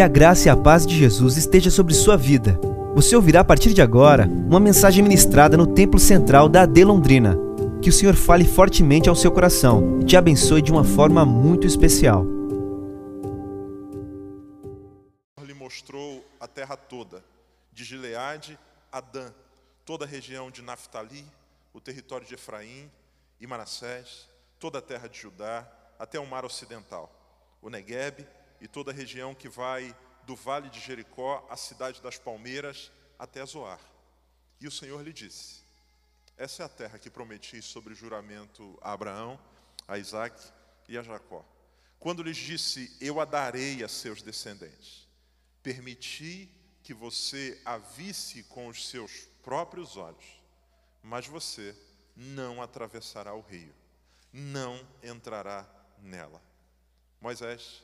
Que a graça e a paz de Jesus esteja sobre sua vida. Você ouvirá a partir de agora uma mensagem ministrada no Templo Central da AD Londrina. Que o Senhor fale fortemente ao seu coração e te abençoe de uma forma muito especial. lhe mostrou a terra toda, de Gileade a Dan, toda a região de Naftali, o território de Efraim e Manassés, toda a terra de Judá, até o mar ocidental, o Negueb e toda a região que vai do vale de Jericó à cidade das palmeiras até Zoar. E o Senhor lhe disse: Essa é a terra que prometi sobre juramento a Abraão, a Isaac e a Jacó. Quando lhes disse: Eu a darei a seus descendentes, permiti que você a visse com os seus próprios olhos, mas você não atravessará o rio, não entrará nela. Moisés,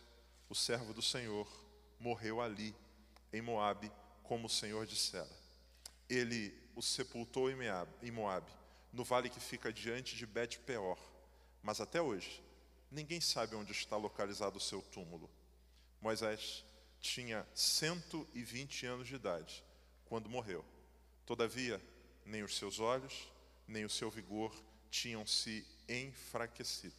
o servo do Senhor, morreu ali, em Moabe, como o Senhor dissera. Ele o sepultou em Moabe, no vale que fica diante de Bet-peor. Mas até hoje, ninguém sabe onde está localizado o seu túmulo. Moisés tinha 120 anos de idade quando morreu. Todavia, nem os seus olhos, nem o seu vigor tinham se enfraquecido.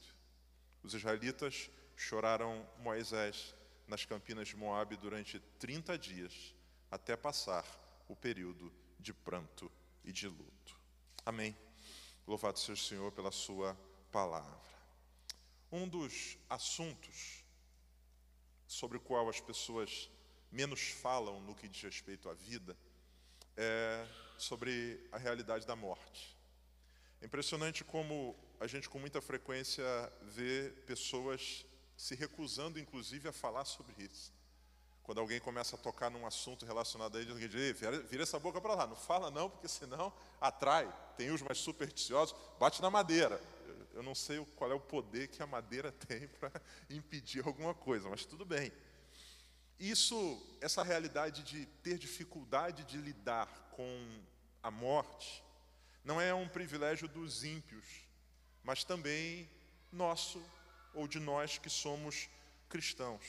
Os israelitas choraram Moisés nas campinas de Moabe durante 30 dias, até passar o período de pranto e de luto. Amém. Louvado seja o Senhor pela sua palavra. Um dos assuntos sobre o qual as pessoas menos falam no que diz respeito à vida é sobre a realidade da morte. É impressionante como a gente com muita frequência vê pessoas se recusando, inclusive, a falar sobre isso. Quando alguém começa a tocar num assunto relacionado a ele, alguém diz, vira, essa boca para lá, não fala não, porque senão atrai. Tem os mais supersticiosos, bate na madeira. Eu não sei qual é o poder que a madeira tem para impedir alguma coisa, mas tudo bem. Isso, essa realidade de ter dificuldade de lidar com a morte, não é um privilégio dos ímpios, mas também nosso ou de nós que somos cristãos.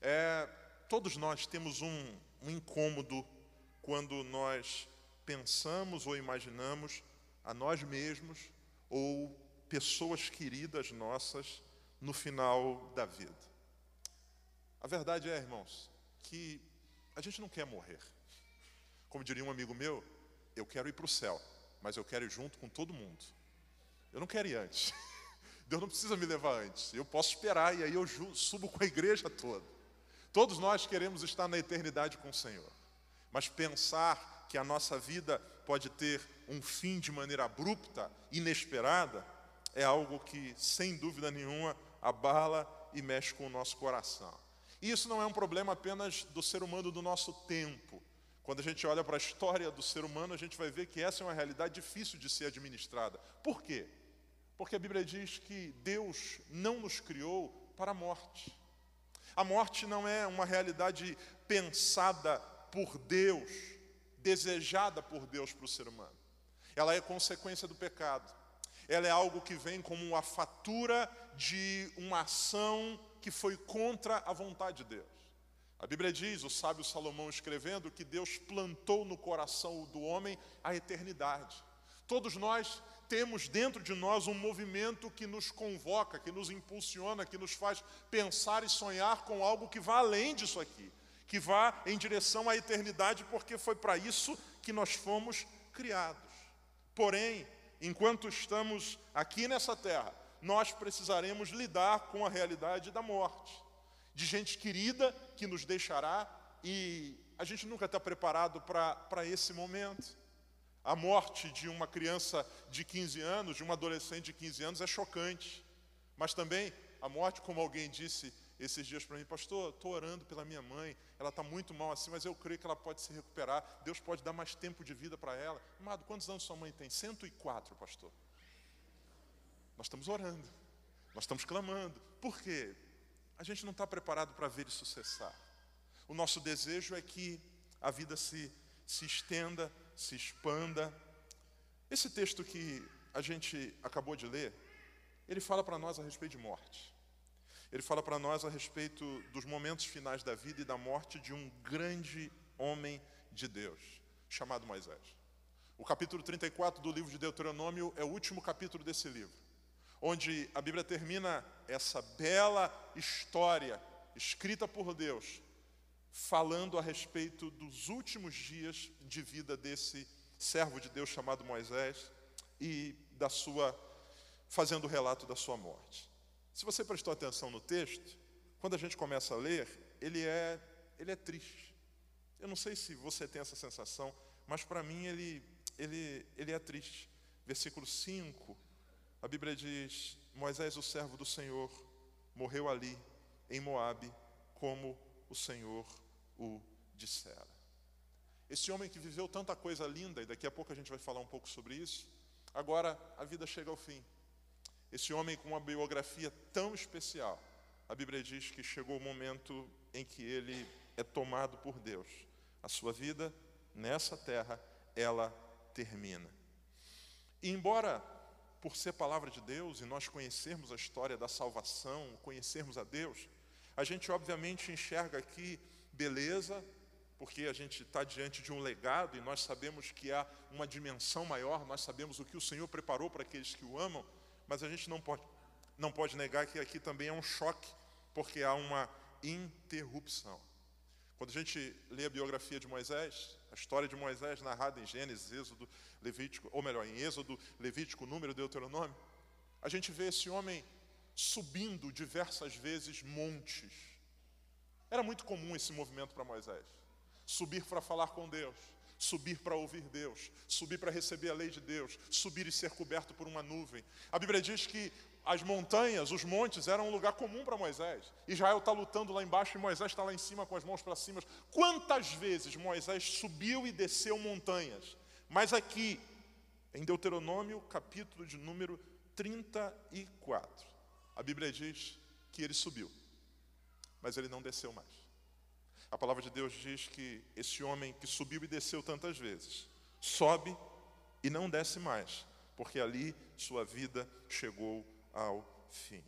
É, todos nós temos um, um incômodo quando nós pensamos ou imaginamos a nós mesmos ou pessoas queridas nossas no final da vida. A verdade é, irmãos, que a gente não quer morrer. Como diria um amigo meu, eu quero ir para o céu, mas eu quero ir junto com todo mundo. Eu não quero ir antes. Deus não precisa me levar antes. Eu posso esperar e aí eu subo com a igreja toda. Todos nós queremos estar na eternidade com o Senhor. Mas pensar que a nossa vida pode ter um fim de maneira abrupta, inesperada, é algo que, sem dúvida nenhuma, abala e mexe com o nosso coração. E isso não é um problema apenas do ser humano do nosso tempo. Quando a gente olha para a história do ser humano, a gente vai ver que essa é uma realidade difícil de ser administrada. Por quê? Porque a Bíblia diz que Deus não nos criou para a morte. A morte não é uma realidade pensada por Deus, desejada por Deus para o ser humano. Ela é consequência do pecado. Ela é algo que vem como a fatura de uma ação que foi contra a vontade de Deus. A Bíblia diz, o sábio Salomão escrevendo, que Deus plantou no coração do homem a eternidade. Todos nós temos dentro de nós um movimento que nos convoca, que nos impulsiona, que nos faz pensar e sonhar com algo que vá além disso aqui, que vá em direção à eternidade, porque foi para isso que nós fomos criados. Porém, enquanto estamos aqui nessa terra, nós precisaremos lidar com a realidade da morte, de gente querida que nos deixará e a gente nunca está preparado para esse momento. A morte de uma criança de 15 anos, de uma adolescente de 15 anos, é chocante. Mas também a morte, como alguém disse esses dias para mim, pastor, estou orando pela minha mãe, ela está muito mal assim, mas eu creio que ela pode se recuperar, Deus pode dar mais tempo de vida para ela. Amado, quantos anos sua mãe tem? 104, pastor. Nós estamos orando, nós estamos clamando. Por quê? A gente não está preparado para ver isso cessar. O nosso desejo é que a vida se, se estenda, se expanda. Esse texto que a gente acabou de ler, ele fala para nós a respeito de morte. Ele fala para nós a respeito dos momentos finais da vida e da morte de um grande homem de Deus, chamado Moisés. O capítulo 34 do livro de Deuteronômio é o último capítulo desse livro, onde a Bíblia termina essa bela história escrita por Deus, falando a respeito dos últimos dias de vida desse servo de Deus chamado Moisés e da sua fazendo o relato da sua morte. Se você prestou atenção no texto, quando a gente começa a ler, ele é ele é triste. Eu não sei se você tem essa sensação, mas para mim ele ele ele é triste. Versículo 5, a Bíblia diz: Moisés, o servo do Senhor, morreu ali em Moabe, como o Senhor o dissera. Esse homem que viveu tanta coisa linda, e daqui a pouco a gente vai falar um pouco sobre isso, agora a vida chega ao fim. Esse homem com uma biografia tão especial, a Bíblia diz que chegou o momento em que ele é tomado por Deus. A sua vida nessa terra, ela termina. E embora, por ser palavra de Deus e nós conhecermos a história da salvação, conhecermos a Deus, a gente obviamente enxerga aqui beleza, porque a gente está diante de um legado e nós sabemos que há uma dimensão maior, nós sabemos o que o Senhor preparou para aqueles que o amam, mas a gente não pode, não pode negar que aqui também é um choque, porque há uma interrupção. Quando a gente lê a biografia de Moisés, a história de Moisés narrada em Gênesis, Êxodo, Levítico, ou melhor, em Êxodo, Levítico, Número, Deuteronômio, a gente vê esse homem subindo diversas vezes montes. Era muito comum esse movimento para Moisés. Subir para falar com Deus, subir para ouvir Deus, subir para receber a lei de Deus, subir e ser coberto por uma nuvem. A Bíblia diz que as montanhas, os montes, eram um lugar comum para Moisés. Israel está lutando lá embaixo e Moisés está lá em cima com as mãos para cima. Quantas vezes Moisés subiu e desceu montanhas? Mas aqui, em Deuteronômio, capítulo de número 34, a Bíblia diz que ele subiu, mas ele não desceu mais. A palavra de Deus diz que esse homem que subiu e desceu tantas vezes, sobe e não desce mais, porque ali sua vida chegou ao fim.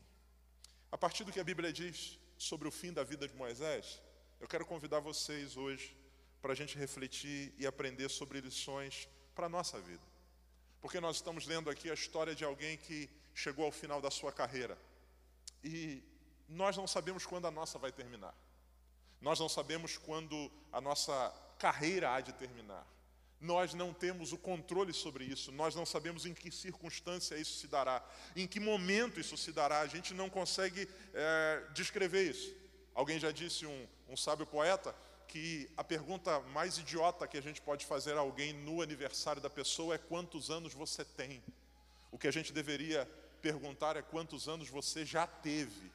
A partir do que a Bíblia diz sobre o fim da vida de Moisés, eu quero convidar vocês hoje para a gente refletir e aprender sobre lições para a nossa vida. Porque nós estamos lendo aqui a história de alguém que chegou ao final da sua carreira e nós não sabemos quando a nossa vai terminar. Nós não sabemos quando a nossa carreira há de terminar. Nós não temos o controle sobre isso, nós não sabemos em que circunstância isso se dará, em que momento isso se dará, a gente não consegue é, descrever isso. Alguém já disse, um, um sábio poeta, que a pergunta mais idiota que a gente pode fazer a alguém no aniversário da pessoa é quantos anos você tem. O que a gente deveria perguntar é quantos anos você já teve.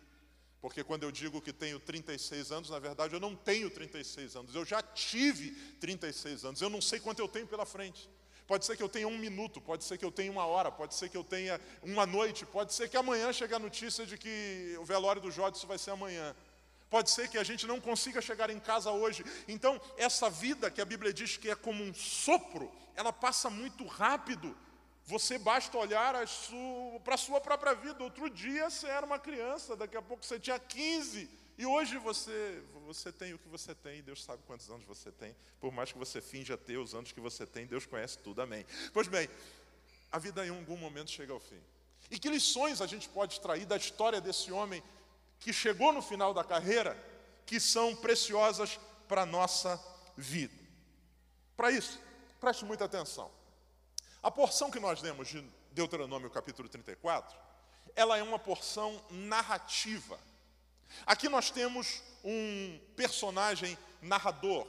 Porque quando eu digo que tenho 36 anos, na verdade eu não tenho 36 anos, eu já tive 36 anos, eu não sei quanto eu tenho pela frente. Pode ser que eu tenha um minuto, pode ser que eu tenha uma hora, pode ser que eu tenha uma noite, pode ser que amanhã chegue a notícia de que o velório do Jodson vai ser amanhã. Pode ser que a gente não consiga chegar em casa hoje. Então, essa vida que a Bíblia diz que é como um sopro, ela passa muito rápido. Você basta olhar para a sua própria vida. Outro dia você era uma criança, daqui a pouco você tinha 15. E hoje você, você tem o que você tem, Deus sabe quantos anos você tem. Por mais que você finja ter os anos que você tem, Deus conhece tudo, amém. Pois bem, a vida em algum momento chega ao fim. E que lições a gente pode extrair da história desse homem que chegou no final da carreira, que são preciosas para a nossa vida? Para isso, preste muita atenção. A porção que nós lemos de Deuteronômio capítulo 34, ela é uma porção narrativa. Aqui nós temos um personagem narrador.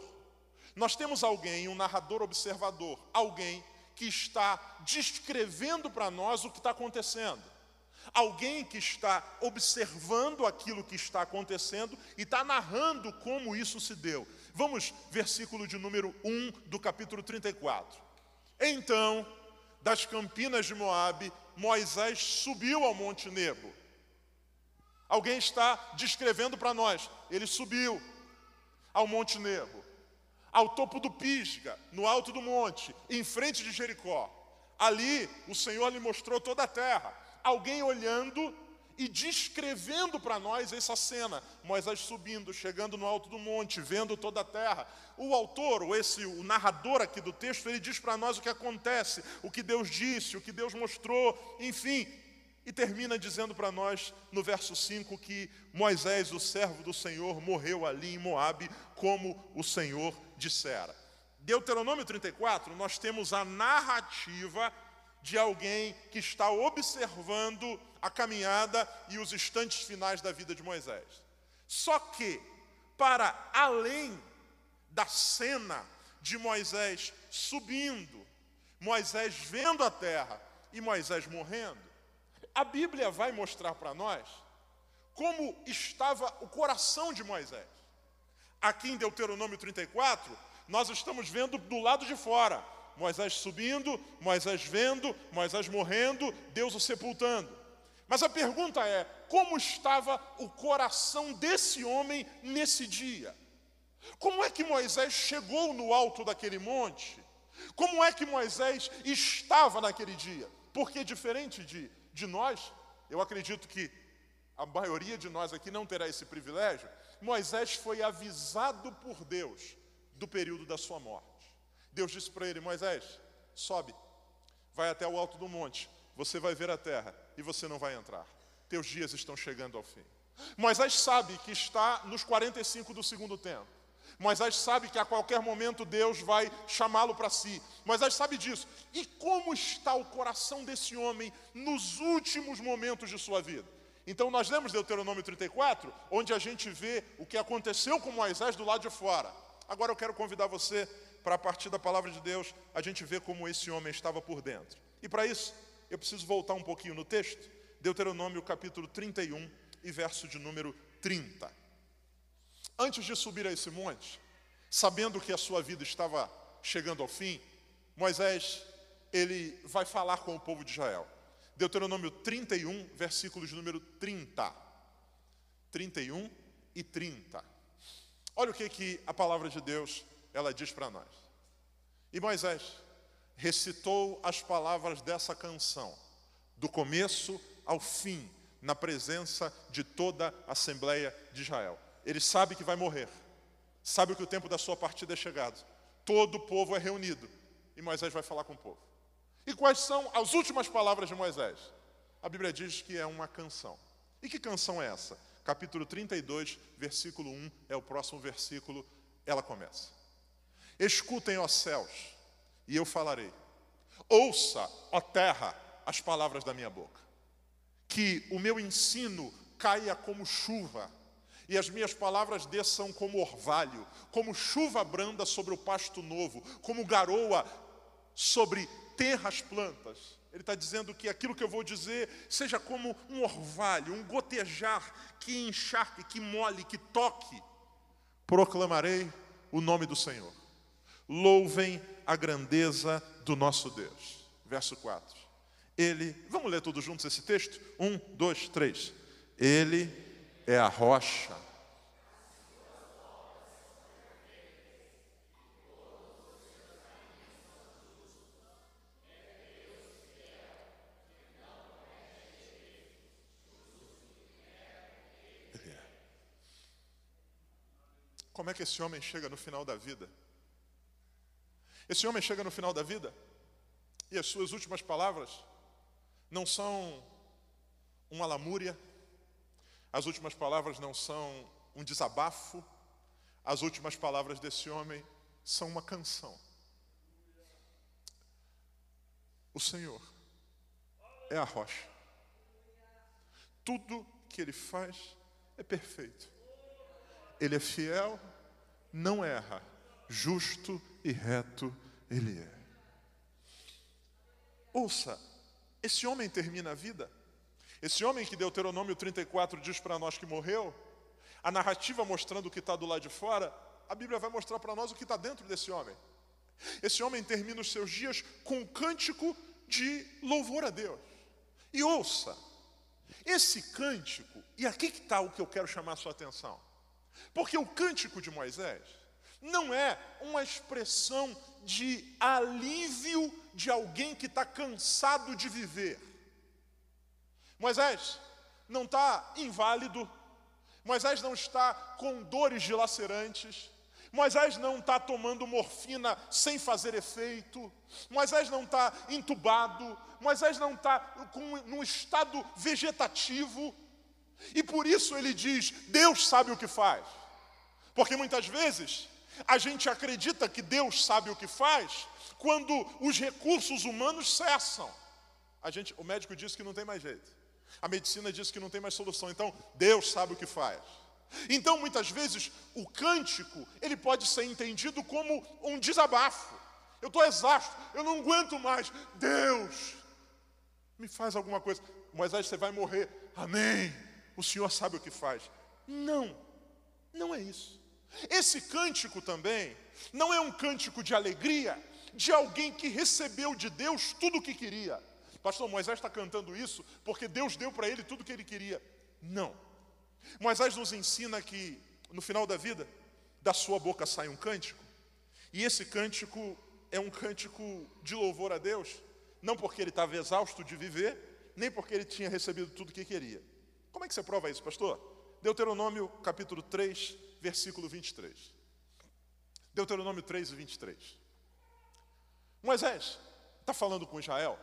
Nós temos alguém, um narrador observador, alguém que está descrevendo para nós o que está acontecendo. Alguém que está observando aquilo que está acontecendo e está narrando como isso se deu. Vamos, versículo de número 1 do capítulo 34. Então das campinas de Moabe, Moisés subiu ao Monte Nebo. Alguém está descrevendo para nós, ele subiu ao Monte Nebo, ao topo do Pisga, no alto do monte, em frente de Jericó. Ali o Senhor lhe mostrou toda a terra. Alguém olhando e descrevendo para nós essa cena. Moisés subindo, chegando no alto do monte, vendo toda a terra. O autor, ou esse o narrador aqui do texto, ele diz para nós o que acontece, o que Deus disse, o que Deus mostrou, enfim. E termina dizendo para nós no verso 5 que Moisés, o servo do Senhor, morreu ali em Moabe, como o Senhor dissera. Deuteronômio 34, nós temos a narrativa de alguém que está observando a caminhada e os instantes finais da vida de Moisés. Só que, para além da cena de Moisés subindo, Moisés vendo a terra e Moisés morrendo, a Bíblia vai mostrar para nós como estava o coração de Moisés. Aqui em Deuteronômio 34, nós estamos vendo do lado de fora Moisés subindo, Moisés vendo, Moisés morrendo, Deus o sepultando. Mas a pergunta é: como estava o coração desse homem nesse dia? Como é que Moisés chegou no alto daquele monte? Como é que Moisés estava naquele dia? Porque, diferente de, de nós, eu acredito que a maioria de nós aqui não terá esse privilégio. Moisés foi avisado por Deus do período da sua morte. Deus disse para ele: Moisés, sobe, vai até o alto do monte, você vai ver a terra e você não vai entrar. Teus dias estão chegando ao fim. Moisés sabe que está nos 45 do segundo tempo. Moisés sabe que a qualquer momento Deus vai chamá-lo para si. Moisés sabe disso. E como está o coração desse homem nos últimos momentos de sua vida? Então nós lemos Deuteronômio 34, onde a gente vê o que aconteceu com Moisés do lado de fora. Agora eu quero convidar você para a partir da palavra de Deus a gente ver como esse homem estava por dentro. E para isso, eu preciso voltar um pouquinho no texto, Deuteronômio capítulo 31 e verso de número 30. Antes de subir a esse monte, sabendo que a sua vida estava chegando ao fim, Moisés, ele vai falar com o povo de Israel. Deuteronômio 31, versículos de número 30. 31 e 30. Olha o que, que a palavra de Deus ela diz para nós. E Moisés recitou as palavras dessa canção, do começo ao fim, na presença de toda a Assembleia de Israel. Ele sabe que vai morrer, sabe que o tempo da sua partida é chegado, todo o povo é reunido e Moisés vai falar com o povo. E quais são as últimas palavras de Moisés? A Bíblia diz que é uma canção. E que canção é essa? Capítulo 32, versículo 1 é o próximo versículo, ela começa. Escutem, ó céus, e eu falarei. Ouça, ó terra, as palavras da minha boca. Que o meu ensino caia como chuva, e as minhas palavras desçam como orvalho, como chuva branda sobre o pasto novo, como garoa sobre terras plantas. Ele está dizendo que aquilo que eu vou dizer seja como um orvalho, um gotejar que encharque, que mole, que toque. Proclamarei o nome do Senhor. Louvem a grandeza do nosso Deus. Verso 4. Ele, vamos ler todos juntos esse texto? Um, dois, três. Ele é a rocha. É. Como é que esse homem chega no final da vida? Esse homem chega no final da vida e as suas últimas palavras não são uma lamúria, as últimas palavras não são um desabafo, as últimas palavras desse homem são uma canção. O Senhor é a rocha. Tudo que ele faz é perfeito. Ele é fiel, não erra, justo e reto ele é. Ouça, esse homem termina a vida. Esse homem que Deuteronômio 34 diz para nós que morreu, a narrativa mostrando o que está do lado de fora, a Bíblia vai mostrar para nós o que está dentro desse homem. Esse homem termina os seus dias com um cântico de louvor a Deus. E ouça, esse cântico, e aqui que está o que eu quero chamar a sua atenção, porque o cântico de Moisés não é uma expressão de alívio de alguém que está cansado de viver. Moisés, não está inválido, Moisés não está com dores dilacerantes, Moisés não está tomando morfina sem fazer efeito, Moisés não está entubado, Moisés não está num estado vegetativo, e por isso ele diz: Deus sabe o que faz. Porque muitas vezes a gente acredita que Deus sabe o que faz quando os recursos humanos cessam. A gente, o médico diz que não tem mais jeito. A medicina diz que não tem mais solução. Então, Deus sabe o que faz. Então, muitas vezes, o cântico, ele pode ser entendido como um desabafo. Eu estou exausto, eu não aguento mais. Deus, me faz alguma coisa. Moisés, você vai morrer. Amém. O Senhor sabe o que faz. Não, não é isso. Esse cântico também não é um cântico de alegria de alguém que recebeu de Deus tudo o que queria. Pastor, Moisés está cantando isso porque Deus deu para ele tudo o que ele queria. Não. Moisés nos ensina que no final da vida, da sua boca sai um cântico, e esse cântico é um cântico de louvor a Deus, não porque ele estava exausto de viver, nem porque ele tinha recebido tudo o que queria. Como é que você prova isso, pastor? Deuteronômio capítulo 3, versículo 23. Deuteronômio 3 e 23. Moisés está falando com Israel.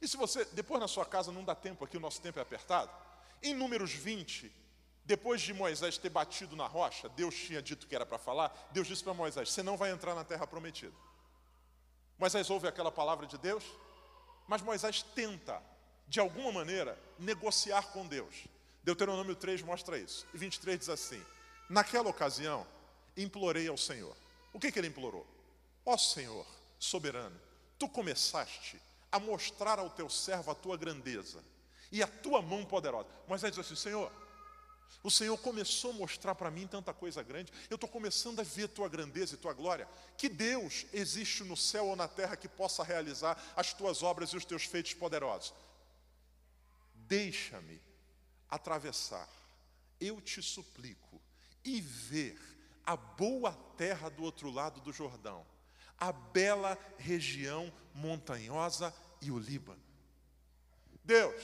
E se você, depois na sua casa, não dá tempo aqui, o nosso tempo é apertado. Em Números 20, depois de Moisés ter batido na rocha, Deus tinha dito que era para falar, Deus disse para Moisés: Você não vai entrar na terra prometida. Moisés ouve aquela palavra de Deus, mas Moisés tenta, de alguma maneira, negociar com Deus. Deuteronômio 3 mostra isso. E 23 diz assim: Naquela ocasião, implorei ao Senhor. O que, que ele implorou? Ó Senhor, soberano, tu começaste a mostrar ao teu servo a tua grandeza e a tua mão poderosa. Moisés disse assim: Senhor, o Senhor começou a mostrar para mim tanta coisa grande, eu estou começando a ver tua grandeza e tua glória. Que Deus existe no céu ou na terra que possa realizar as tuas obras e os teus feitos poderosos. Deixa-me atravessar, eu te suplico, e ver a boa terra do outro lado do Jordão, a bela região montanhosa e o Líbano. Deus,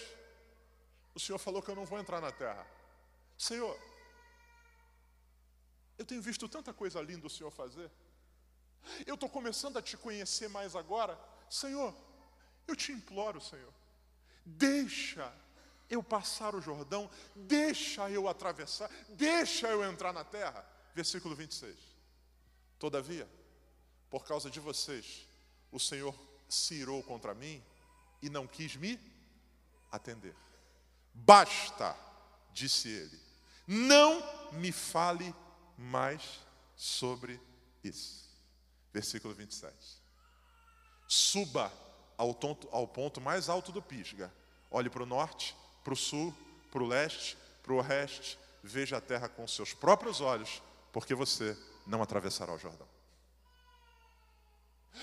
o Senhor falou que eu não vou entrar na terra. Senhor, eu tenho visto tanta coisa linda o Senhor fazer. Eu estou começando a te conhecer mais agora. Senhor, eu te imploro, Senhor, deixa eu passar o Jordão, deixa eu atravessar, deixa eu entrar na terra. Versículo 26. Todavia, por causa de vocês, o Senhor se irou contra mim e não quis me atender. Basta, disse ele, não me fale mais sobre isso. Versículo 27. Suba ao, tonto, ao ponto mais alto do Pisga, olhe para o norte, para o sul, para o leste, para o oeste, veja a terra com seus próprios olhos, porque você não atravessará o Jordão.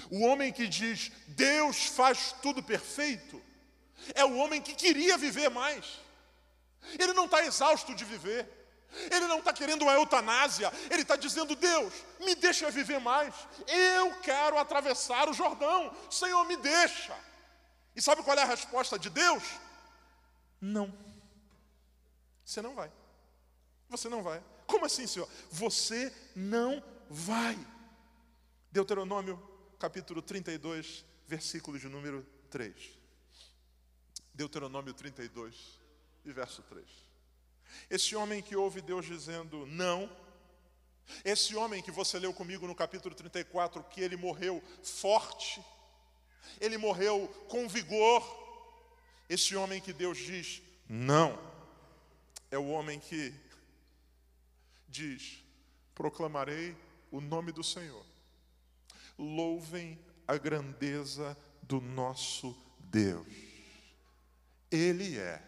O homem que diz Deus faz tudo perfeito, é o homem que queria viver mais. Ele não está exausto de viver. Ele não está querendo uma eutanásia. Ele está dizendo: Deus, me deixa viver mais. Eu quero atravessar o Jordão. Senhor, me deixa. E sabe qual é a resposta de Deus? Não. Você não vai. Você não vai. Como assim, Senhor? Você não vai. Deuteronômio capítulo 32, versículo de número 3. Deuteronômio 32, e verso 3. Esse homem que ouve Deus dizendo não, esse homem que você leu comigo no capítulo 34, que ele morreu forte, ele morreu com vigor, esse homem que Deus diz não, é o homem que diz: proclamarei o nome do Senhor, louvem a grandeza do nosso Deus, Ele é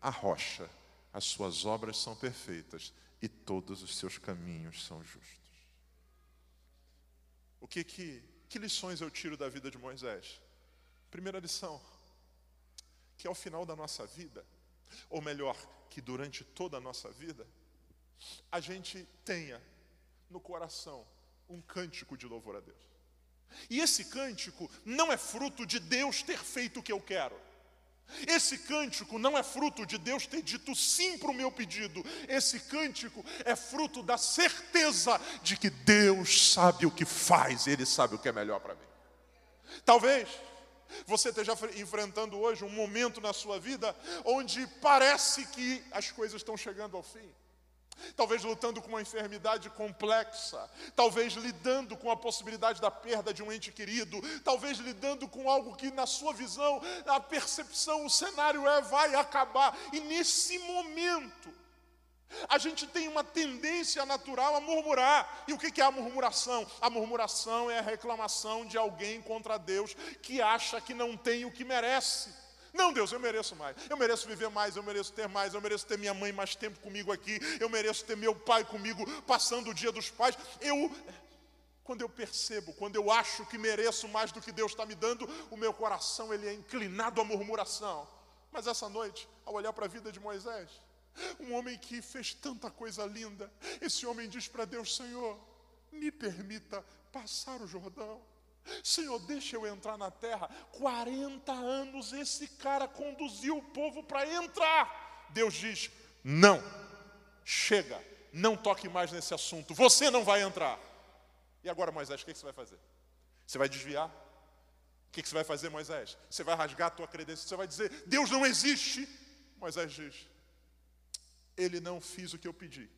a rocha, as suas obras são perfeitas e todos os seus caminhos são justos. O que, que, que lições eu tiro da vida de Moisés? Primeira lição, que ao final da nossa vida, ou melhor, que durante toda a nossa vida, a gente tenha no coração um cântico de louvor a Deus. E esse cântico não é fruto de Deus ter feito o que eu quero. Esse cântico não é fruto de Deus ter dito sim para o meu pedido. Esse cântico é fruto da certeza de que Deus sabe o que faz, Ele sabe o que é melhor para mim. Talvez você esteja enfrentando hoje um momento na sua vida onde parece que as coisas estão chegando ao fim. Talvez lutando com uma enfermidade complexa, talvez lidando com a possibilidade da perda de um ente querido, talvez lidando com algo que, na sua visão, na percepção, o cenário é vai acabar, e nesse momento, a gente tem uma tendência natural a murmurar. E o que é a murmuração? A murmuração é a reclamação de alguém contra Deus que acha que não tem o que merece. Não, Deus, eu mereço mais. Eu mereço viver mais, eu mereço ter mais, eu mereço ter minha mãe mais tempo comigo aqui, eu mereço ter meu pai comigo passando o dia dos pais. Eu quando eu percebo, quando eu acho que mereço mais do que Deus está me dando, o meu coração ele é inclinado à murmuração. Mas essa noite, ao olhar para a vida de Moisés, um homem que fez tanta coisa linda, esse homem diz para Deus: Senhor, me permita passar o Jordão. Senhor, deixa eu entrar na terra. 40 anos esse cara conduziu o povo para entrar. Deus diz: não, chega, não toque mais nesse assunto, você não vai entrar. E agora, Moisés, o que você vai fazer? Você vai desviar? O que você vai fazer, Moisés? Você vai rasgar a tua credência, você vai dizer: Deus não existe. Moisés diz: Ele não fez o que eu pedi,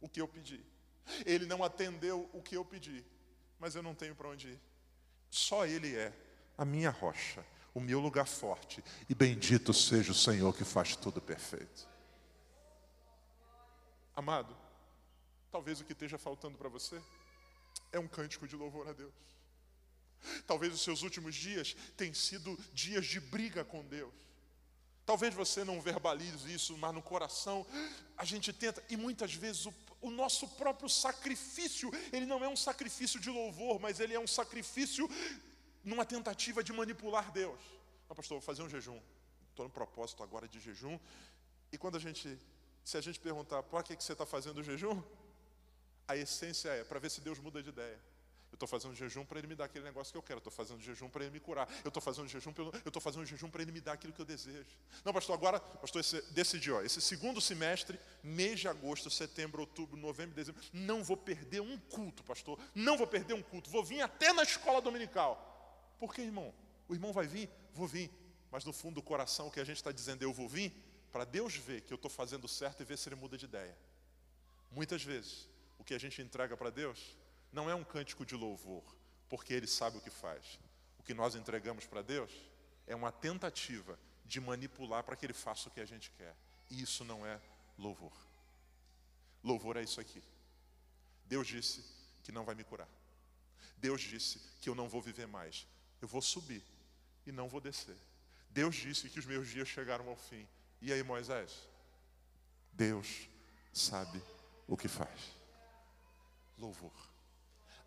o que eu pedi. Ele não atendeu o que eu pedi mas eu não tenho para onde ir. Só Ele é a minha rocha, o meu lugar forte, e bendito seja o Senhor que faz tudo perfeito. Amado, talvez o que esteja faltando para você é um cântico de louvor a Deus. Talvez os seus últimos dias tenham sido dias de briga com Deus. Talvez você não verbalize isso, mas no coração a gente tenta, e muitas vezes o o nosso próprio sacrifício, ele não é um sacrifício de louvor, mas ele é um sacrifício numa tentativa de manipular Deus. Não, pastor, vou fazer um jejum. Estou no propósito agora de jejum. E quando a gente, se a gente perguntar, por que, que você está fazendo o jejum? A essência é para ver se Deus muda de ideia. Estou fazendo jejum para ele me dar aquele negócio que eu quero. Estou fazendo jejum para ele me curar. Eu estou fazendo jejum eu estou fazendo jejum para ele me dar aquilo que eu desejo. Não, pastor, agora, pastor, esse, decidi, ó, esse segundo semestre, mês de agosto, setembro, outubro, novembro, dezembro, não vou perder um culto, pastor. Não vou perder um culto. Vou vir até na escola dominical. Por que, irmão? O irmão vai vir? Vou vir. Mas no fundo do coração o que a gente está dizendo, eu vou vir, para Deus ver que eu estou fazendo certo e ver se ele muda de ideia. Muitas vezes, o que a gente entrega para Deus não é um cântico de louvor, porque Ele sabe o que faz. O que nós entregamos para Deus é uma tentativa de manipular para que Ele faça o que a gente quer. E isso não é louvor. Louvor é isso aqui. Deus disse que não vai me curar. Deus disse que eu não vou viver mais. Eu vou subir e não vou descer. Deus disse que os meus dias chegaram ao fim. E aí, Moisés? Deus sabe o que faz. Louvor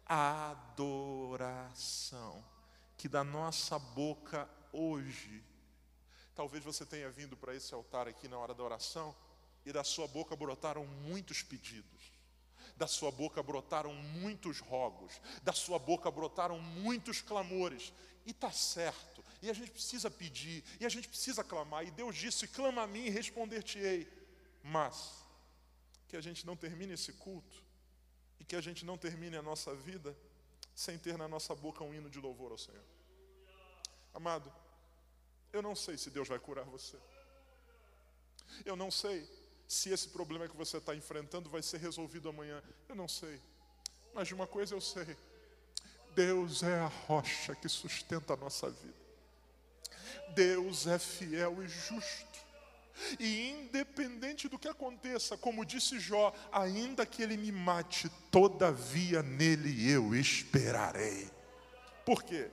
adoração. Que da nossa boca hoje, talvez você tenha vindo para esse altar aqui na hora da oração e da sua boca brotaram muitos pedidos. Da sua boca brotaram muitos rogos, da sua boca brotaram muitos clamores, e está certo, e a gente precisa pedir, e a gente precisa clamar, e Deus disse: clama a mim e responder-te-ei. Mas, que a gente não termine esse culto que a gente não termine a nossa vida sem ter na nossa boca um hino de louvor ao Senhor. Amado, eu não sei se Deus vai curar você. Eu não sei se esse problema que você está enfrentando vai ser resolvido amanhã. Eu não sei. Mas de uma coisa eu sei: Deus é a rocha que sustenta a nossa vida. Deus é fiel e justo. E independente do que aconteça, como disse Jó, ainda que ele me mate, todavia nele eu esperarei. Por quê?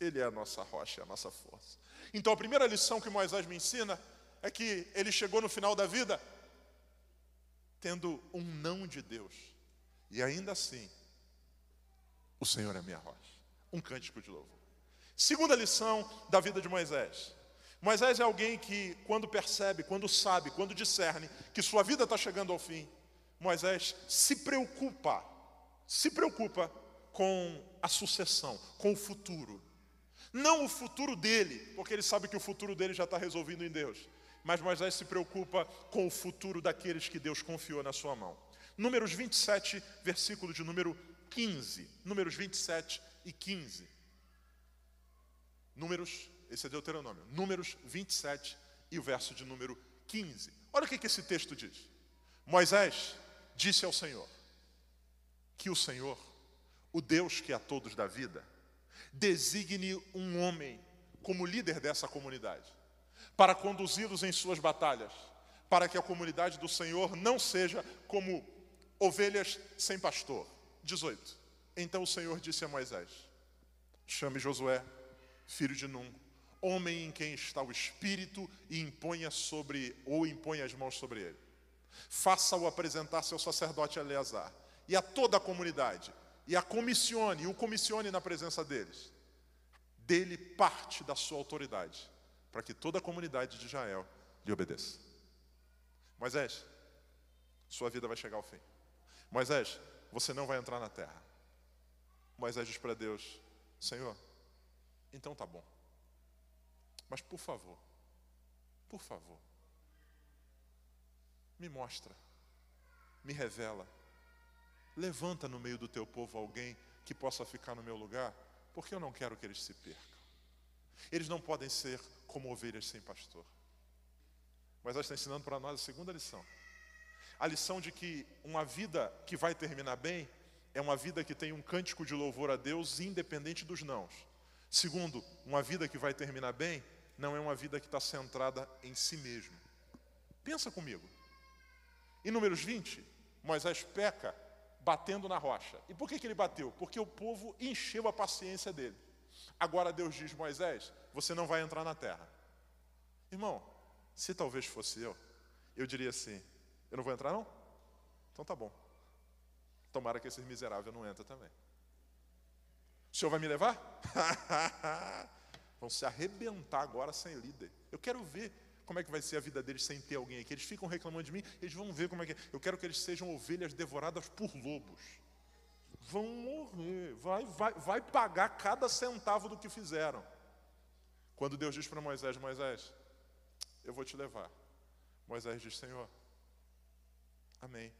Ele é a nossa rocha, é a nossa força. Então a primeira lição que Moisés me ensina é que ele chegou no final da vida tendo um não de Deus. E ainda assim, o Senhor é minha rocha. Um cântico de louvor. Segunda lição da vida de Moisés. Moisés é alguém que, quando percebe, quando sabe, quando discerne que sua vida está chegando ao fim, Moisés se preocupa, se preocupa com a sucessão, com o futuro. Não o futuro dele, porque ele sabe que o futuro dele já está resolvido em Deus. Mas Moisés se preocupa com o futuro daqueles que Deus confiou na sua mão. Números 27, versículo de número 15. Números 27 e 15. Números, esse é Deuteronômio. Números 27 e o verso de número 15. Olha o que, que esse texto diz. Moisés disse ao Senhor que o Senhor, o Deus que a todos dá vida, designe um homem como líder dessa comunidade, para conduzi-los em suas batalhas, para que a comunidade do Senhor não seja como ovelhas sem pastor. 18. Então o Senhor disse a Moisés: Chame Josué, filho de Num, homem em quem está o Espírito, e imponha sobre, ou imponha as mãos sobre ele. Faça-o apresentar-se ao sacerdote Eleazar e a toda a comunidade, e a comissione, e o comissione na presença deles. Dele parte da sua autoridade, para que toda a comunidade de Israel lhe obedeça. Moisés, sua vida vai chegar ao fim. Moisés, você não vai entrar na terra. Moisés diz para Deus: Senhor, então tá bom. Mas por favor, por favor, me mostra, me revela Levanta no meio do teu povo alguém que possa ficar no meu lugar, porque eu não quero que eles se percam. Eles não podem ser como ovelhas sem pastor. Mas nós está ensinando para nós a segunda lição. A lição de que uma vida que vai terminar bem é uma vida que tem um cântico de louvor a Deus, independente dos nãos. Segundo, uma vida que vai terminar bem não é uma vida que está centrada em si mesmo. Pensa comigo. Em Números 20, Moisés peca batendo na rocha. E por que, que ele bateu? Porque o povo encheu a paciência dele. Agora Deus diz: Moisés, você não vai entrar na terra. Irmão, se talvez fosse eu, eu diria assim: eu não vou entrar, não? Então tá bom. Tomara que esse miserável não entre também. O senhor vai me levar? Vão se arrebentar agora sem líder. Eu quero ver como é que vai ser a vida deles sem ter alguém aqui? Eles ficam reclamando de mim, eles vão ver como é que é. Eu quero que eles sejam ovelhas devoradas por lobos. Vão morrer, vai, vai, vai pagar cada centavo do que fizeram. Quando Deus diz para Moisés: Moisés, eu vou te levar. Moisés diz: Senhor, amém.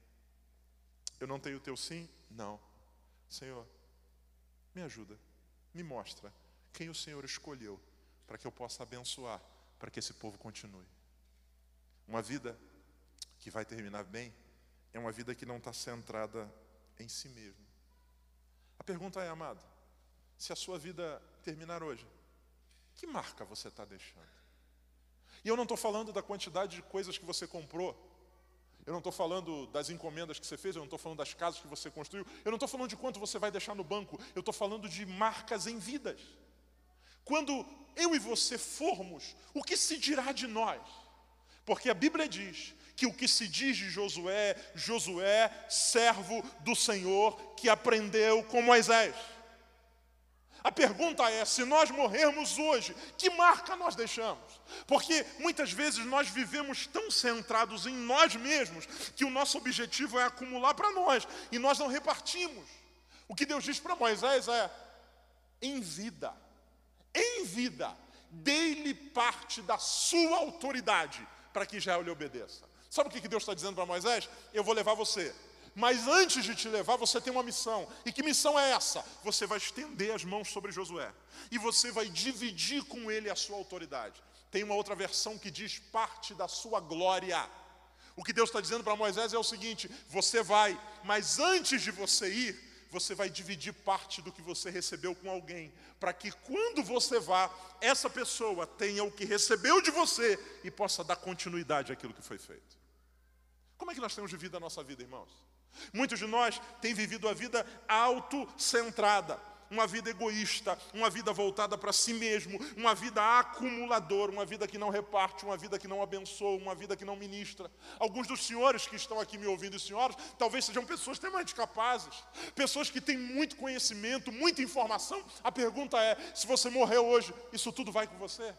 Eu não tenho o teu sim? Não. Senhor, me ajuda, me mostra quem o Senhor escolheu para que eu possa abençoar para que esse povo continue. Uma vida que vai terminar bem é uma vida que não está centrada em si mesmo. A pergunta é, amado, se a sua vida terminar hoje, que marca você está deixando? E eu não estou falando da quantidade de coisas que você comprou, eu não estou falando das encomendas que você fez, eu não estou falando das casas que você construiu, eu não estou falando de quanto você vai deixar no banco, eu estou falando de marcas em vidas. Quando eu e você formos, o que se dirá de nós? Porque a Bíblia diz que o que se diz de Josué, Josué, servo do Senhor, que aprendeu com Moisés. A pergunta é: se nós morrermos hoje, que marca nós deixamos? Porque muitas vezes nós vivemos tão centrados em nós mesmos que o nosso objetivo é acumular para nós e nós não repartimos. O que Deus diz para Moisés é: em vida, em vida, dê-lhe parte da sua autoridade para que Israel lhe obedeça. Sabe o que Deus está dizendo para Moisés? Eu vou levar você. Mas antes de te levar, você tem uma missão. E que missão é essa? Você vai estender as mãos sobre Josué. E você vai dividir com ele a sua autoridade. Tem uma outra versão que diz parte da sua glória. O que Deus está dizendo para Moisés é o seguinte: você vai, mas antes de você ir, você vai dividir parte do que você recebeu com alguém, para que quando você vá, essa pessoa tenha o que recebeu de você e possa dar continuidade àquilo que foi feito. Como é que nós temos vivido a nossa vida, irmãos? Muitos de nós têm vivido a vida autocentrada uma vida egoísta, uma vida voltada para si mesmo, uma vida acumuladora, uma vida que não reparte, uma vida que não abençoa, uma vida que não ministra. Alguns dos senhores que estão aqui me ouvindo, senhoras, talvez sejam pessoas extremamente capazes, pessoas que têm muito conhecimento, muita informação. A pergunta é: se você morrer hoje, isso tudo vai com você?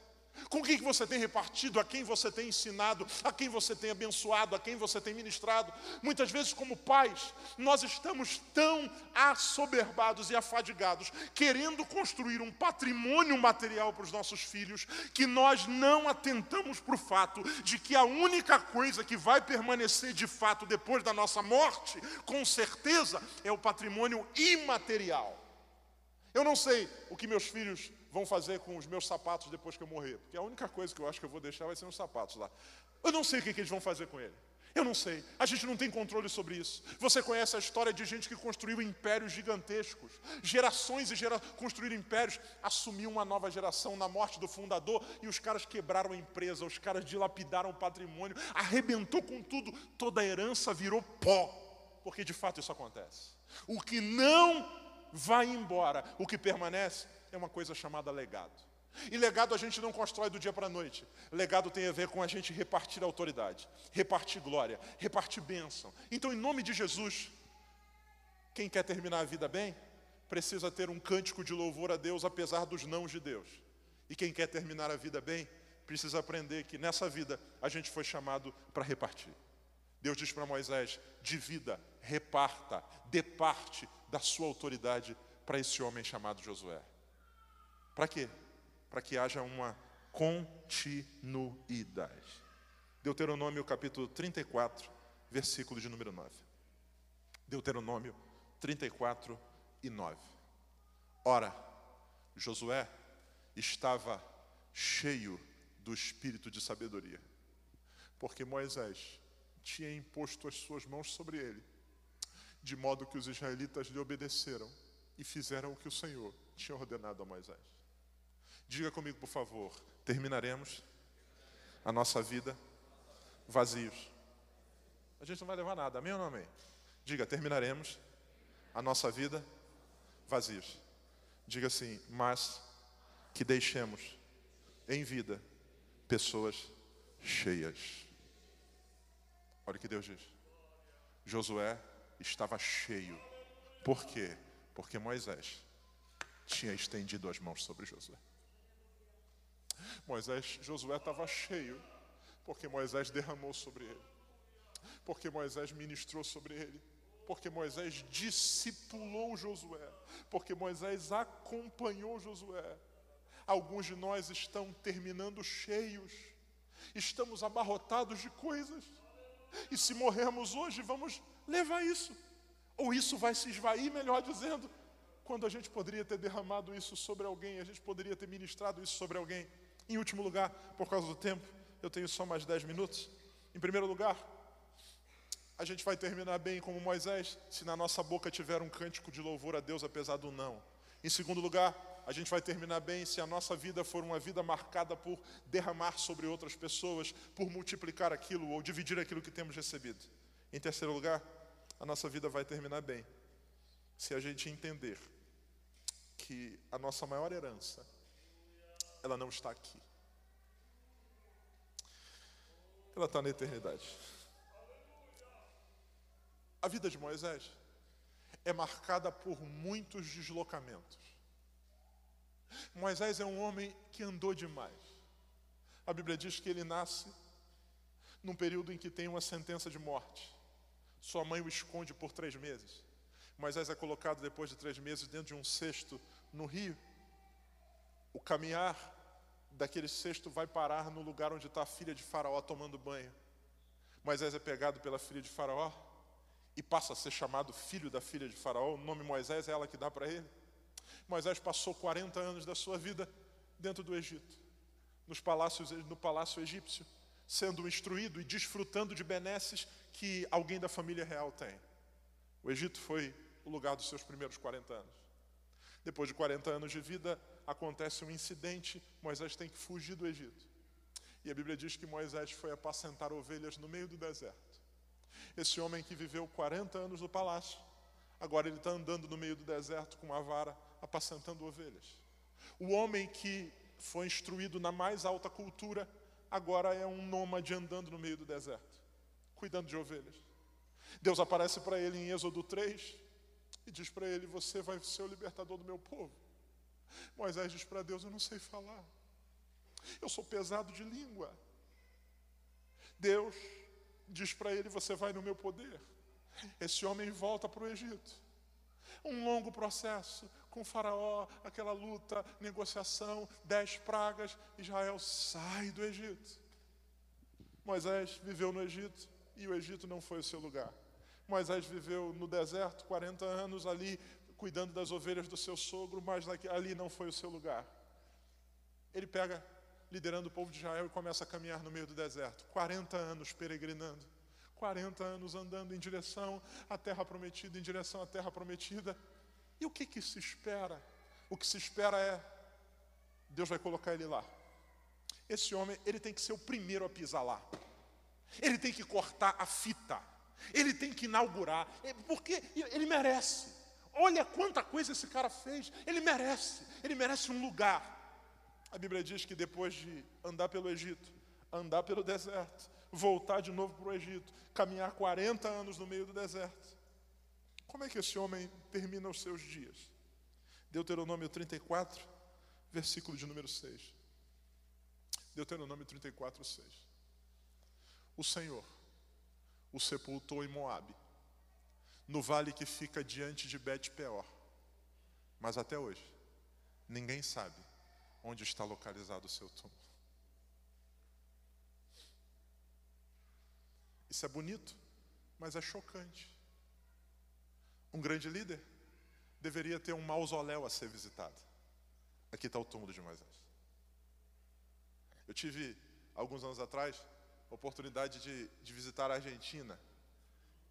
Com quem que você tem repartido, a quem você tem ensinado, a quem você tem abençoado, a quem você tem ministrado. Muitas vezes, como pais, nós estamos tão assoberbados e afadigados, querendo construir um patrimônio material para os nossos filhos, que nós não atentamos para o fato de que a única coisa que vai permanecer de fato depois da nossa morte, com certeza, é o patrimônio imaterial. Eu não sei o que meus filhos vão fazer com os meus sapatos depois que eu morrer, porque a única coisa que eu acho que eu vou deixar vai ser os sapatos lá. Eu não sei o que, que eles vão fazer com ele. Eu não sei. A gente não tem controle sobre isso. Você conhece a história de gente que construiu impérios gigantescos. Gerações e gerações construíram impérios. Assumiu uma nova geração na morte do fundador e os caras quebraram a empresa, os caras dilapidaram o patrimônio, arrebentou com tudo. Toda a herança virou pó. Porque de fato isso acontece. O que não vai embora. O que permanece é uma coisa chamada legado. E legado a gente não constrói do dia para a noite. Legado tem a ver com a gente repartir autoridade, repartir glória, repartir bênção. Então, em nome de Jesus, quem quer terminar a vida bem, precisa ter um cântico de louvor a Deus, apesar dos nãos de Deus. E quem quer terminar a vida bem, precisa aprender que nessa vida a gente foi chamado para repartir. Deus diz para Moisés: divida, reparta, dê parte da sua autoridade para esse homem chamado Josué. Para quê? Para que haja uma continuidade. Deuteronômio capítulo 34, versículo de número 9. Deuteronômio 34 e 9. Ora, Josué estava cheio do espírito de sabedoria, porque Moisés tinha imposto as suas mãos sobre ele de modo que os israelitas lhe obedeceram e fizeram o que o Senhor tinha ordenado a Moisés. Diga comigo, por favor, terminaremos a nossa vida vazios. A gente não vai levar nada, amém ou não amém? Diga, terminaremos a nossa vida vazios. Diga assim, mas que deixemos em vida pessoas cheias. Olha o que Deus diz. Josué estava cheio. Por quê? Porque Moisés tinha estendido as mãos sobre Josué. Moisés, Josué estava cheio, porque Moisés derramou sobre ele, porque Moisés ministrou sobre ele, porque Moisés discipulou Josué, porque Moisés acompanhou Josué. Alguns de nós estão terminando cheios, estamos abarrotados de coisas, e se morrermos hoje, vamos levar isso. Ou isso vai se esvair, melhor dizendo, quando a gente poderia ter derramado isso sobre alguém, a gente poderia ter ministrado isso sobre alguém. Em último lugar, por causa do tempo, eu tenho só mais dez minutos. Em primeiro lugar, a gente vai terminar bem como Moisés, se na nossa boca tiver um cântico de louvor a Deus apesar do não. Em segundo lugar, a gente vai terminar bem se a nossa vida for uma vida marcada por derramar sobre outras pessoas, por multiplicar aquilo ou dividir aquilo que temos recebido. Em terceiro lugar, a nossa vida vai terminar bem se a gente entender que a nossa maior herança ela não está aqui. Ela está na eternidade. A vida de Moisés é marcada por muitos deslocamentos. Moisés é um homem que andou demais. A Bíblia diz que ele nasce num período em que tem uma sentença de morte. Sua mãe o esconde por três meses. Moisés é colocado depois de três meses dentro de um cesto no rio. O caminhar daquele cesto vai parar no lugar onde está a filha de Faraó tomando banho. Moisés é pegado pela filha de Faraó e passa a ser chamado filho da filha de Faraó. O nome Moisés é ela que dá para ele. Moisés passou 40 anos da sua vida dentro do Egito, nos palácios, no palácio egípcio sendo instruído e desfrutando de benesses que alguém da família real tem. O Egito foi o lugar dos seus primeiros 40 anos. Depois de 40 anos de vida, acontece um incidente, Moisés tem que fugir do Egito. E a Bíblia diz que Moisés foi apacentar ovelhas no meio do deserto. Esse homem que viveu 40 anos no palácio, agora ele está andando no meio do deserto com uma vara, apacentando ovelhas. O homem que foi instruído na mais alta cultura, agora é um nômade andando no meio do deserto, cuidando de ovelhas. Deus aparece para ele em Êxodo 3 e diz para ele: Você vai ser o libertador do meu povo. Moisés diz para Deus: Eu não sei falar. Eu sou pesado de língua. Deus diz para ele: Você vai no meu poder. Esse homem volta para o Egito. Um longo processo com Faraó, aquela luta, negociação, dez pragas. Israel sai do Egito. Moisés viveu no Egito e o Egito não foi o seu lugar. Moisés viveu no deserto 40 anos ali, cuidando das ovelhas do seu sogro, mas ali não foi o seu lugar. Ele pega, liderando o povo de Israel, e começa a caminhar no meio do deserto. 40 anos peregrinando. 40 anos andando em direção à terra prometida, em direção à terra prometida. E o que, que se espera? O que se espera é Deus vai colocar ele lá. Esse homem, ele tem que ser o primeiro a pisar lá. Ele tem que cortar a fita. Ele tem que inaugurar, é, porque ele merece. Olha quanta coisa esse cara fez. Ele merece. Ele merece um lugar. A Bíblia diz que depois de andar pelo Egito, andar pelo deserto, voltar de novo para o Egito, caminhar 40 anos no meio do deserto. Como é que esse homem termina os seus dias? Deuteronômio 34, versículo de número 6. Deuteronômio 34, 6. O Senhor o sepultou em Moabe, no vale que fica diante de Bet-peor. Mas até hoje, ninguém sabe onde está localizado o seu túmulo. Isso é bonito, mas é chocante. Um grande líder deveria ter um mausoléu a ser visitado. Aqui está o túmulo de Moisés. Eu tive, alguns anos atrás, a oportunidade de, de visitar a Argentina.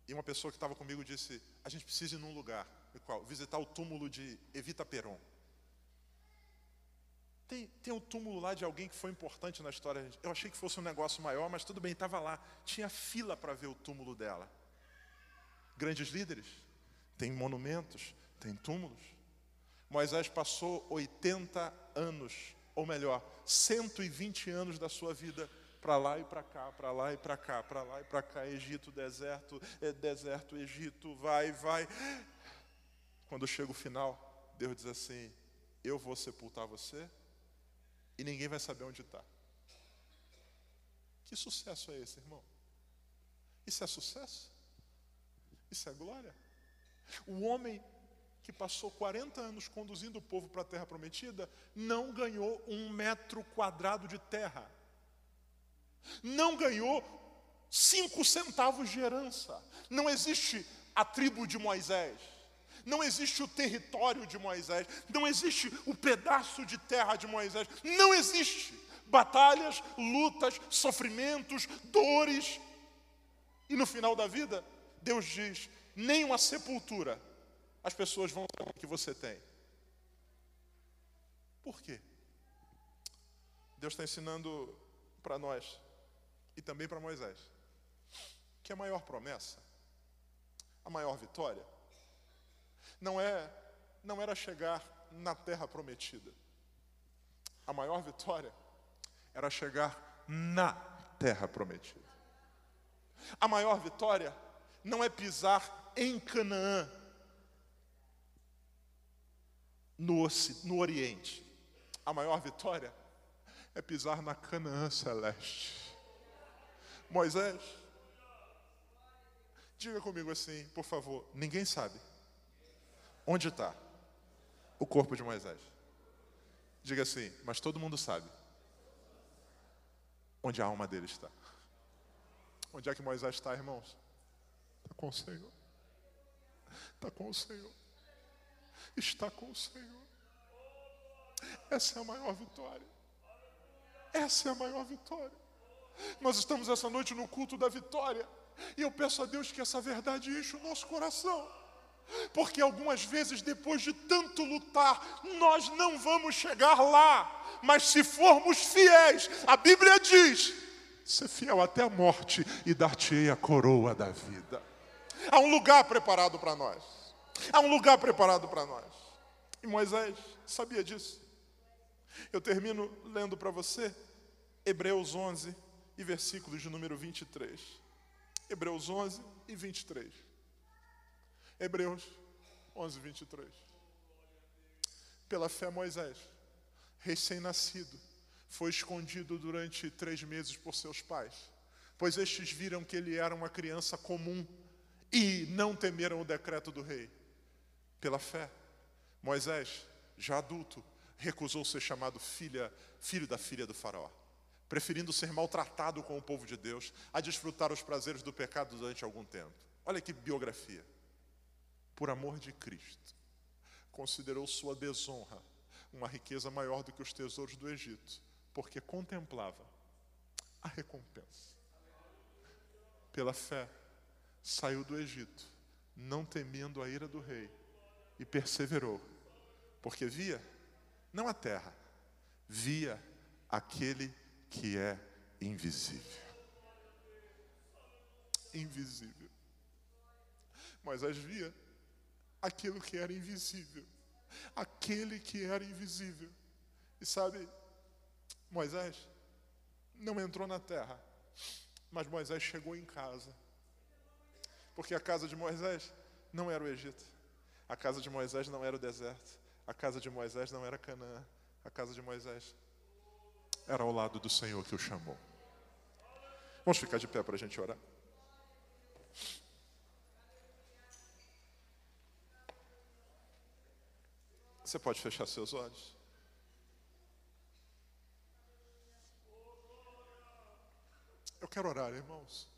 E uma pessoa que estava comigo disse: A gente precisa ir num lugar. Qual? Visitar o túmulo de Evita Peron. Tem, tem um túmulo lá de alguém que foi importante na história. Eu achei que fosse um negócio maior, mas tudo bem, estava lá. Tinha fila para ver o túmulo dela. Grandes líderes, tem monumentos, tem túmulos. Moisés passou 80 anos, ou melhor, 120 anos da sua vida para lá e para cá, para lá e para cá, para lá e para cá, Egito, deserto, é deserto, Egito, vai, vai. Quando chega o final, Deus diz assim: Eu vou sepultar você e ninguém vai saber onde está. Que sucesso é esse, irmão? Isso é sucesso? Isso é glória? O homem que passou 40 anos conduzindo o povo para a terra prometida, não ganhou um metro quadrado de terra. Não ganhou cinco centavos de herança. Não existe a tribo de Moisés. Não existe o território de Moisés, não existe o pedaço de terra de Moisés, não existe batalhas, lutas, sofrimentos, dores. E no final da vida, Deus diz: nem uma sepultura as pessoas vão saber que você tem. Por quê? Deus está ensinando para nós e também para Moisés que a maior promessa, a maior vitória, não é não era chegar na terra prometida. A maior vitória era chegar na terra prometida. A maior vitória não é pisar em Canaã, no, no Oriente. A maior vitória é pisar na Canaã celeste. Moisés, diga comigo assim, por favor, ninguém sabe Onde está o corpo de Moisés? Diga assim, mas todo mundo sabe onde a alma dele está. Onde é que Moisés está, irmãos? Está com o Senhor. Está com o Senhor. Está com o Senhor. Essa é a maior vitória. Essa é a maior vitória. Nós estamos essa noite no culto da vitória. E eu peço a Deus que essa verdade enche o nosso coração. Porque algumas vezes, depois de tanto lutar, nós não vamos chegar lá. Mas se formos fiéis, a Bíblia diz: ser fiel até a morte e dar-te-ei a coroa da vida. Há um lugar preparado para nós. Há um lugar preparado para nós. E Moisés sabia disso. Eu termino lendo para você Hebreus 11 e versículos de número 23. Hebreus 11 e 23. Hebreus 11, 23. Pela fé, Moisés, recém-nascido, foi escondido durante três meses por seus pais, pois estes viram que ele era uma criança comum e não temeram o decreto do rei. Pela fé, Moisés, já adulto, recusou ser chamado filha, filho da filha do faraó, preferindo ser maltratado com o povo de Deus a desfrutar os prazeres do pecado durante algum tempo. Olha que biografia. Por amor de Cristo, considerou sua desonra uma riqueza maior do que os tesouros do Egito, porque contemplava a recompensa. Pela fé, saiu do Egito, não temendo a ira do rei, e perseverou, porque via não a terra, via aquele que é invisível. Invisível. Moisés via aquilo que era invisível. Aquele que era invisível. E sabe, Moisés não entrou na terra, mas Moisés chegou em casa. Porque a casa de Moisés não era o Egito. A casa de Moisés não era o deserto. A casa de Moisés não era Canaã. A casa de Moisés era ao lado do Senhor que o chamou. Vamos ficar de pé para a gente orar? Você pode fechar seus olhos. Eu quero orar, irmãos.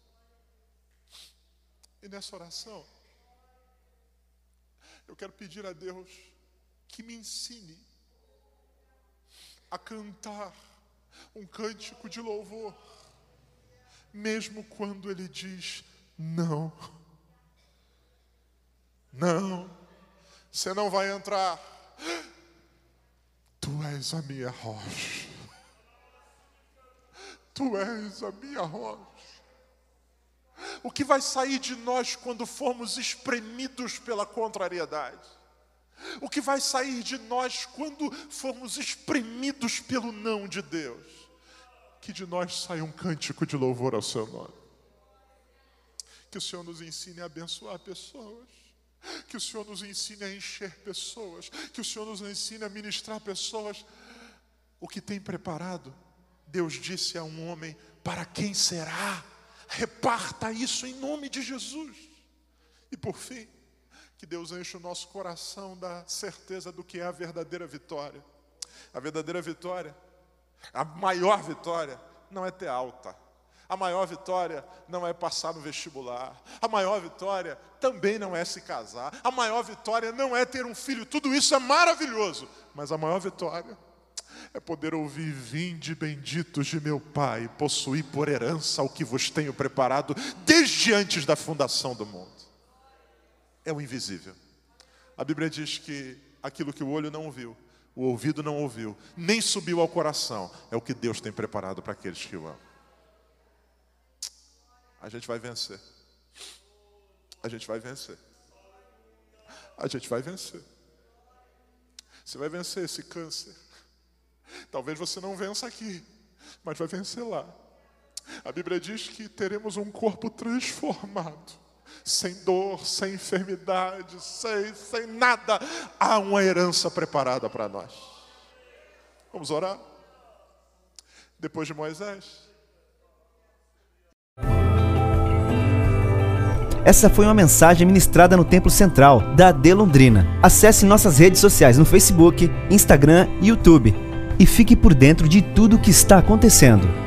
E nessa oração, eu quero pedir a Deus que me ensine a cantar um cântico de louvor, mesmo quando Ele diz não. Não, você não vai entrar. Tu és a minha rocha. Tu és a minha rocha. O que vai sair de nós quando formos espremidos pela contrariedade? O que vai sair de nós quando formos espremidos pelo não de Deus? Que de nós saia um cântico de louvor ao seu nome. Que o Senhor nos ensine a abençoar pessoas que o Senhor nos ensine a encher pessoas, que o Senhor nos ensine a ministrar pessoas. O que tem preparado, Deus disse a um homem: para quem será? Reparta isso em nome de Jesus. E por fim, que Deus enche o nosso coração da certeza do que é a verdadeira vitória. A verdadeira vitória, a maior vitória, não é ter alta, a maior vitória não é passar no vestibular. A maior vitória também não é se casar. A maior vitória não é ter um filho. Tudo isso é maravilhoso. Mas a maior vitória é poder ouvir: Vinde benditos de meu Pai, possuir por herança o que vos tenho preparado desde antes da fundação do mundo. É o invisível. A Bíblia diz que aquilo que o olho não viu, o ouvido não ouviu, nem subiu ao coração, é o que Deus tem preparado para aqueles que o amam a gente vai vencer. A gente vai vencer. A gente vai vencer. Você vai vencer esse câncer. Talvez você não vença aqui, mas vai vencer lá. A Bíblia diz que teremos um corpo transformado, sem dor, sem enfermidade, sem, sem nada. Há uma herança preparada para nós. Vamos orar? Depois de Moisés, Essa foi uma mensagem ministrada no Templo Central da AD Londrina. Acesse nossas redes sociais no Facebook, Instagram e YouTube e fique por dentro de tudo o que está acontecendo.